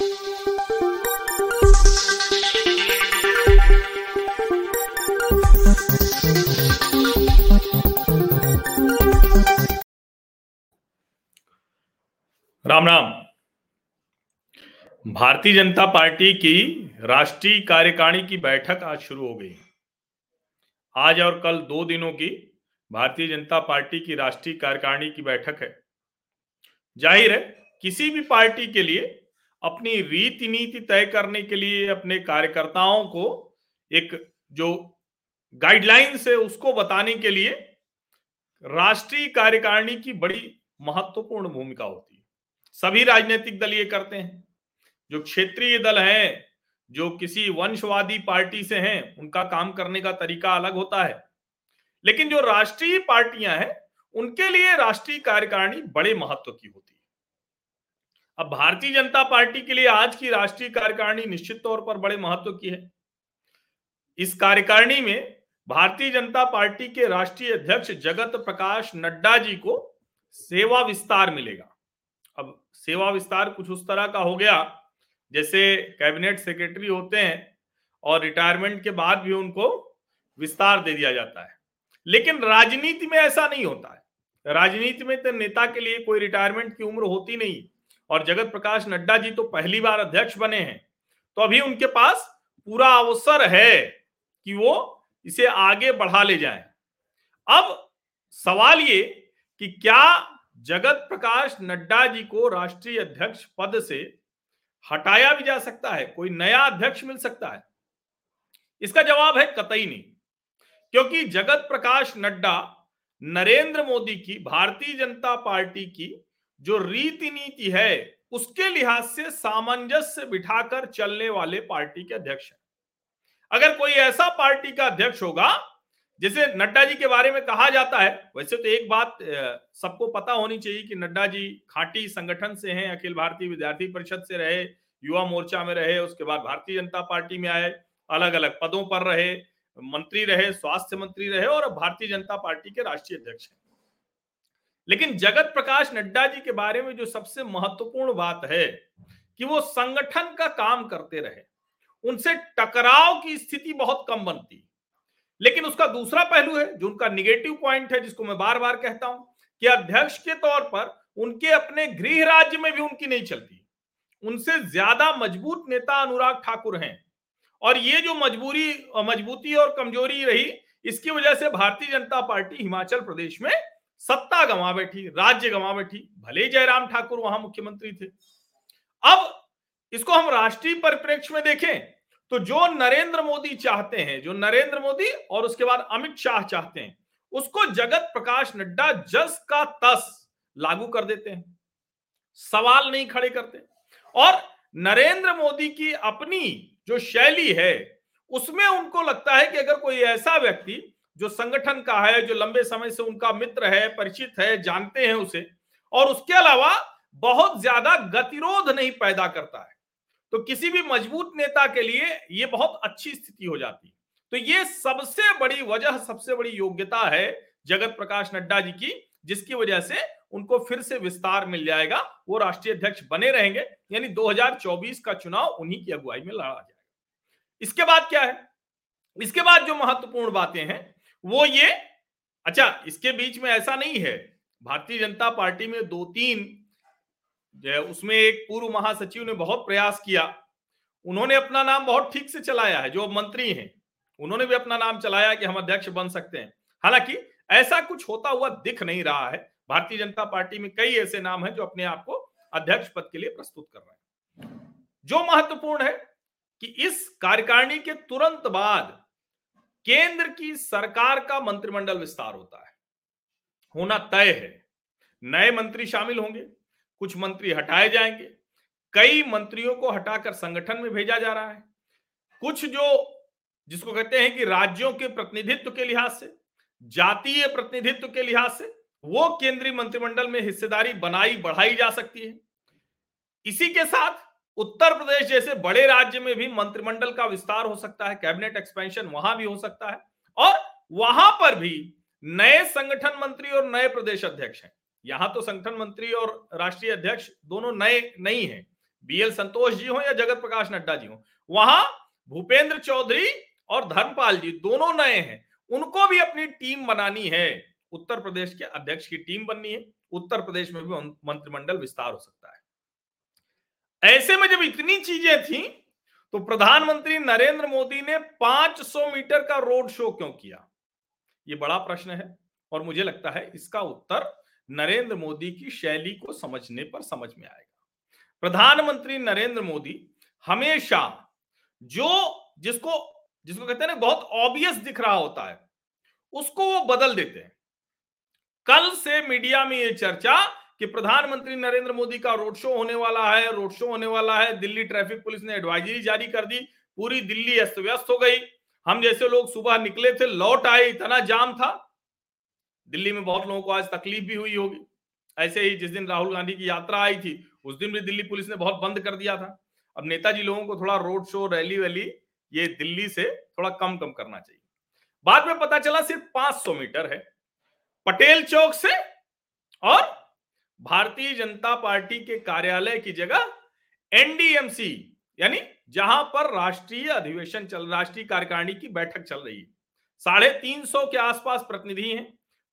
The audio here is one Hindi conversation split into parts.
राम राम। भारतीय जनता पार्टी की राष्ट्रीय कार्यकारिणी की बैठक आज शुरू हो गई। आज और कल दो दिनों की भारतीय जनता पार्टी की राष्ट्रीय कार्यकारिणी की बैठक है। ज़ाहिर है, किसी भी पार्टी के लिए अपनी रीति नीति तय करने के लिए अपने कार्यकर्ताओं को एक जो गाइडलाइंस है, उसको बताने के लिए राष्ट्रीय कार्यकारिणी की बड़ी महत्वपूर्ण भूमिका होती है। सभी राजनीतिक दल ये करते हैं। जो क्षेत्रीय दल हैं, जो किसी वंशवादी पार्टी से हैं, उनका काम करने का तरीका अलग होता है। लेकिन जो राष्ट्रीय पार्टियाँ हैं, उनके लिए राष्ट्रीय कार्यकारिणी बड़े महत्व की होती है। अब भारतीय जनता पार्टी के लिए आज की राष्ट्रीय कार्यकारिणी निश्चित तौर पर बड़े महत्व की है। इस कार्यकारिणी में भारतीय जनता पार्टी के राष्ट्रीय अध्यक्ष जगत प्रकाश नड्डा जी को सेवा विस्तार मिलेगा। अब सेवा विस्तार कुछ उस तरह का हो गया, जैसे कैबिनेट सेक्रेटरी होते हैं और रिटायरमेंट के बाद भी उनको विस्तार दे दिया जाता है। लेकिन राजनीति में ऐसा नहीं होता है। राजनीति में तो नेता के लिए कोई रिटायरमेंट की उम्र होती नहीं। और जगत प्रकाश नड्डा जी तो पहली बार अध्यक्ष बने हैं। तो अभी उनके पास पूरा अवसर है कि वो इसे आगे बढ़ा ले जाएँ। अब सवाल ये कि क्या जगत प्रकाश नड्डा जी को राष्ट्रीय अध्यक्ष पद से हटाया भी जा सकता है? कोई नया अध्यक्ष मिल सकता है? इसका जवाब है कतई नहीं। क्योंकि जगत प्रकाश नड्डा नरेंद्र मोदी की, भारतीय जनता पार्टी की जो रीति नीति है, उसके लिहाज से सामंजस्य बिठाकर चलने वाले पार्टी के अध्यक्ष हैं। अगर कोई ऐसा पार्टी का अध्यक्ष होगा, जैसे नड्डा जी के बारे में कहा जाता है, वैसे तो एक बात सबको पता होनी चाहिए कि नड्डा जी खाटी संगठन से हैं, अखिल भारतीय विद्यार्थी परिषद से रहे, युवा मोर्चा में रहे, उसके बाद भारतीय जनता पार्टी में आए अलग अलग पदों पर रहे, मंत्री रहे, स्वास्थ्य मंत्री रहे और भारतीय जनता पार्टी के राष्ट्रीय अध्यक्ष हैं। लेकिन जगत प्रकाश नड्डा जी के बारे में जो सबसे महत्वपूर्ण बात है कि वो संगठन का काम करते रहे, उनसे टकराव की स्थिति बहुत कम बनती। लेकिन उसका दूसरा पहलू है, जो उनका निगेटिव पॉइंट है, जिसको मैं बार बार कहता हूँ, कि अध्यक्ष के तौर पर उनके अपने गृह राज्य में भी उनकी नहीं चलती। उनसे ज़्यादा मज़बूत नेता अनुराग ठाकुर हैं। और ये जो मजबूरी, मजबूती और कमज़ोरी रही, इसकी वजह से भारतीय जनता पार्टी हिमाचल प्रदेश में सत्ता गंवा बैठी, राज्य गंवा बैठी, भले ही जयराम ठाकुर वहाँ मुख्यमंत्री थे। अब इसको हम राष्ट्रीय परिप्रेक्ष्य में देखें तो जो नरेंद्र मोदी चाहते हैं, जो नरेंद्र मोदी और उसके बाद अमित शाह चाहते हैं, उसको जगत प्रकाश नड्डा जस का तस लागू कर देते हैं। सवाल नहीं खड़े करते। और नरेंद्र मोदी की अपनी जो शैली है, उसमें उनको लगता है कि अगर कोई ऐसा व्यक्ति जो संगठन का है, जो लंबे समय से उनका मित्र है, परिचित है, जानते हैं उसे, और उसके अलावा बहुत ज़्यादा गतिरोध नहीं पैदा करता है। तो किसी भी मज़बूत नेता के लिए ये बहुत अच्छी स्थिति हो जाती है। तो ये सबसे बड़ी वजह, सबसे बड़ी योग्यता है जगत प्रकाश नड्डा जी की, जिसकी वजह से उनको फिर से विस्तार मिल जाएगा, वो राष्ट्रीय अध्यक्ष बने रहेंगे, यानी 2024 का चुनाव उन्हीं की अगुवाई में लड़ा जाएगा। इसके बाद क्या है? इसके बाद जो महत्वपूर्ण बातें हैं वो ये अच्छा इसके बीच में ऐसा नहीं है। भारतीय जनता पार्टी में दो तीन उसमें एक पूर्व महासचिव ने बहुत प्रयास किया। उन्होंने अपना नाम बहुत ठीक से चलाया है, जो मंत्री हैं। उन्होंने भी अपना नाम चलाया कि हम अध्यक्ष बन सकते हैं। हालाँकि, ऐसा कुछ होता हुआ दिख नहीं रहा है। भारतीय जनता पार्टी में कई ऐसे नाम हैं जो अपने आप को अध्यक्ष पद के लिए प्रस्तुत कर रहे हैं। जो महत्वपूर्ण है कि इस कार्यकारिणी के तुरंत बाद केंद्र की सरकार का मंत्रिमंडल विस्तार होता है। होना तय है। नए मंत्री शामिल होंगे, कुछ मंत्री हटाए जाएँगे, कई मंत्रियों को हटाकर संगठन में भेजा जा रहा है। कुछ जो, जिसको कहते हैं कि राज्यों के प्रतिनिधित्व के लिहाज से, जातीय प्रतिनिधित्व के लिहाज से, वो केंद्रीय मंत्रिमंडल में हिस्सेदारी बनाई, बढ़ाई जा सकती है। इसी के साथ उत्तर प्रदेश जैसे बड़े राज्य में भी मंत्रिमंडल का विस्तार हो सकता है कैबिनेट एक्सपेंशन वहाँ भी हो सकता है और वहाँ पर भी नए संगठन मंत्री और नए प्रदेश अध्यक्ष हैं। यहाँ तो संगठन मंत्री और राष्ट्रीय अध्यक्ष दोनों नए नहीं है। बीएल संतोष जी हो या जगत प्रकाश नड्डा जी हो, वहाँ भूपेंद्र चौधरी और धर्मपाल जी दोनों नए हैं। उनको भी अपनी टीम बनानी है। उत्तर प्रदेश के अध्यक्ष की टीम बननी है। उत्तर प्रदेश में भी मंत्रिमंडल विस्तार हो सकता है। ऐसे में जब इतनी चीज़ें थी तो प्रधानमंत्री नरेंद्र मोदी ने 500 मीटर का रोड शो क्यों किया? ये बड़ा प्रश्न है और मुझे लगता है इसका उत्तर नरेंद्र मोदी की शैली को समझने पर समझ में आएगा। प्रधानमंत्री नरेंद्र मोदी हमेशा जो जिसको जिसको कहते हैं ना, बहुत ऑबियस दिख रहा होता है, उसको वो बदल देते हैं। कल से मीडिया में ये चर्चा कि प्रधानमंत्री नरेंद्र मोदी का रोड शो होने वाला है, रोड शो होने वाला है। दिल्ली ट्रैफ़िक पुलिस ने एडवाइजरी जारी कर दी, पूरी दिल्ली अस्त व्यस्त हो गई। हम जैसे लोग सुबह निकले थे, लौट आए, इतना जाम था। दिल्ली में बहुत लोगों को आज तकलीफ़ भी हुई होगी। ऐसे ही जिस दिन राहुल गांधी की यात्रा आई थी, उस दिन भी दिल्ली पुलिस ने बहुत बंद कर दिया था। अब नेताजी लोगों को थोड़ा रोड शो रैली वैली ये दिल्ली से थोड़ा कम कम करना चाहिए। बाद में पता चला सिर्फ़ 500 मीटर है। पटेल चौक से और भारतीय जनता पार्टी के कार्यालय की जगह एनडीएमसी, यानी जहाँ पर राष्ट्रीय अधिवेशन चल, राष्ट्रीय कार्यकारिणी की बैठक चल रही है। साढ़े तीन सौ के आसपास प्रतिनिधि हैं,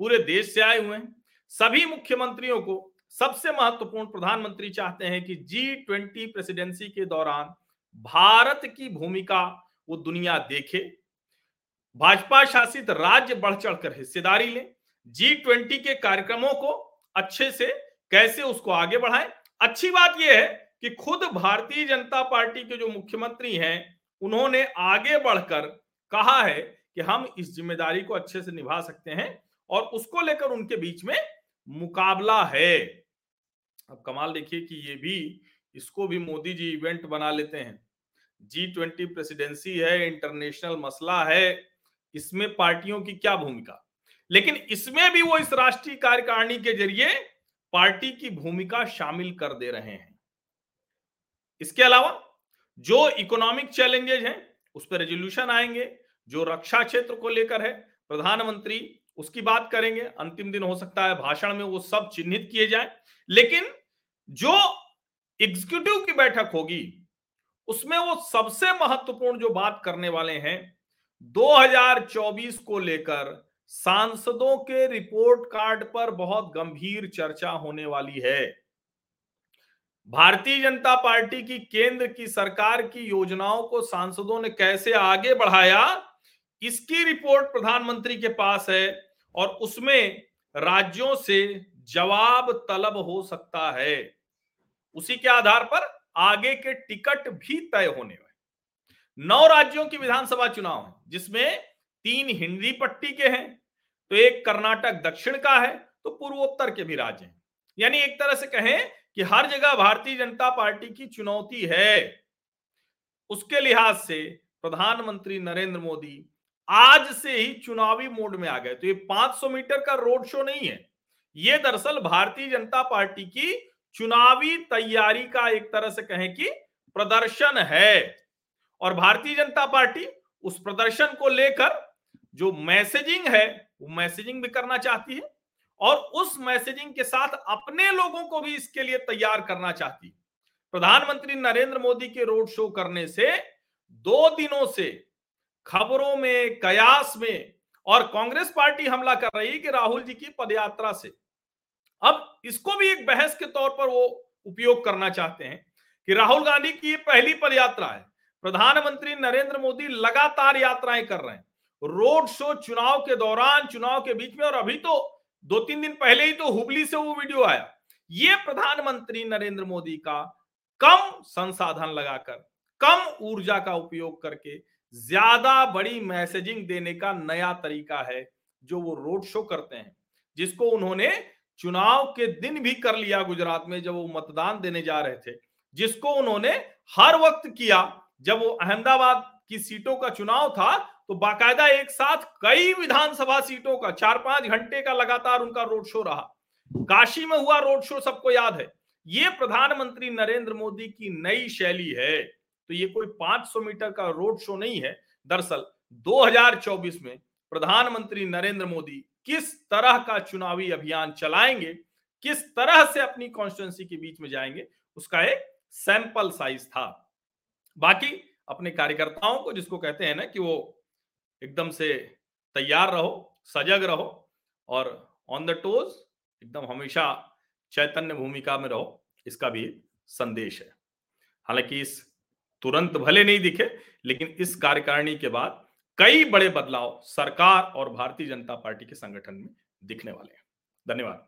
पूरे देश से आए हुए हैं। सभी मुख्यमंत्रियों को सबसे महत्वपूर्ण प्रधानमंत्री चाहते हैं कि जी ट्वेंटी प्रेसिडेंसी के दौरान भारत की भूमिका वो दुनिया देखे, भाजपा शासित राज्य बढ़ चढ़कर हिस्सेदारी ले, जी ट्वेंटी के कार्यक्रमों को अच्छे से कैसे उसको आगे बढ़ाएँ? अच्छी बात यह है कि खुद भारतीय जनता पार्टी के जो मुख्यमंत्री हैं, उन्होंने आगे बढ़कर कहा है कि हम इस ज़िम्मेदारी को अच्छे से निभा सकते हैं और उसको लेकर उनके बीच में मुकाबला है। अब कमाल देखिए कि ये भी, इसको भी मोदी जी इवेंट बना लेते हैं। जी ट्वेंटी प्रेसिडेंसी है, इंटरनेशनल मसला है, इसमें पार्टियों की क्या भूमिका? लेकिन इसमें भी वो इस राष्ट्रीय कार्यकारिणी के ज़रिए पार्टी की भूमिका शामिल कर दे रहे हैं। इसके अलावा, जो इकोनॉमिक चैलेंजेस हैं, उस पर रेजोल्यूशन आएँगे, जो रक्षा क्षेत्र को लेकर है, प्रधानमंत्री उसकी बात करेंगे, अंतिम दिन हो सकता है, भाषण में वो सब चिन्हित किए जाए, लेकिन जो एग्जीक्यूटिव की बैठक होगी, उसमें वो सबसे महत्वपूर्ण जो बात करने वाले हैं 2024 को लेकर सांसदों के रिपोर्ट कार्ड पर बहुत गंभीर चर्चा होने वाली है। भारतीय जनता पार्टी की केंद्र की सरकार की योजनाओं को सांसदों ने कैसे आगे बढ़ाया, इसकी रिपोर्ट प्रधानमंत्री के पास है और उसमें राज्यों से जवाब तलब हो सकता है। उसी के आधार पर आगे के टिकट भी तय होने वाले। नौ राज्यों की विधानसभा चुनाव है, जिसमें तीन हिंदी पट्टी के हैं तो एक कर्नाटक दक्षिण का है तो पूर्वोत्तर के भी राज्य हैं। यानी एक तरह से कहें कि हर जगह भारतीय जनता पार्टी की चुनौती है। उसके लिहाज से प्रधानमंत्री नरेंद्र मोदी आज से ही चुनावी मोड में आ गए। तो ये 500 मीटर का रोड शो नहीं है। ये दरअसल भारतीय जनता पार्टी की चुनावी तैयारी का एक तरह से कहें कि प्रदर्शन है। और भारतीय जनता पार्टी उस प्रदर्शन को लेकर जो मैसेजिंग है, वो मैसेजिंग भी करना चाहती है और उस मैसेजिंग के साथ अपने लोगों को भी इसके लिए तैयार करना चाहती है। प्रधानमंत्री नरेंद्र मोदी के रोड शो करने से दो दिनों से खबरों में, कयास में और कांग्रेस पार्टी हमला कर रही कि राहुल जी की पदयात्रा से। अब इसको भी एक बहस के तौर पर वो उपयोग करना चाहते हैं कि राहुल गांधी की ये पहली पदयात्रा है। प्रधानमंत्री नरेंद्र मोदी लगातार यात्राएँ कर रहे हैं। रोड शो चुनाव के दौरान, चुनाव के बीच में, और अभी तो दो तीन दिन पहले ही तो हुबली से वो वीडियो आया। ये प्रधानमंत्री नरेंद्र मोदी का कम संसाधन लगाकर, कम ऊर्जा का उपयोग करके ज़्यादा बड़ी मैसेजिंग देने का नया तरीका है जो वो रोड शो करते हैं, जिसको उन्होंने चुनाव के दिन भी कर लिया गुजरात में जब वो मतदान देने जा रहे थे, जिसको उन्होंने हर वक्त किया जब वो अहमदाबाद की सीटों का चुनाव था तो बाकायदा एक साथ कई विधानसभा सीटों का, चार पाँच घंटे का लगातार उनका रोड शो रहा। काशी में हुआ रोड शो सबको याद है। ये प्रधानमंत्री नरेंद्र मोदी की नई शैली है। तो ये कोई 500 मीटर का रोड शो नहीं है। दरअसल 2024 में प्रधानमंत्री नरेंद्र मोदी किस तरह का चुनावी अभियान चलाएँगे, किस तरह से अपनी कॉन्स्टिट्युएंसी के बीच में जाएँगे, उसका एक सैंपल साइज़ था। बाकी अपने कार्यकर्ताओं को जिसको कहते हैं ना कि वो एकदम से तैयार रहो, सजग रहो और ऑन द टोज एकदम हमेशा चैतन्य भूमिका में रहो, इसका भी संदेश है। हालाँकि इस तुरंत भले नहीं दिखे, लेकिन इस कार्यकारिणी के बाद कई बड़े बदलाव सरकार और भारतीय जनता पार्टी के संगठन में दिखने वाले हैं। धन्यवाद।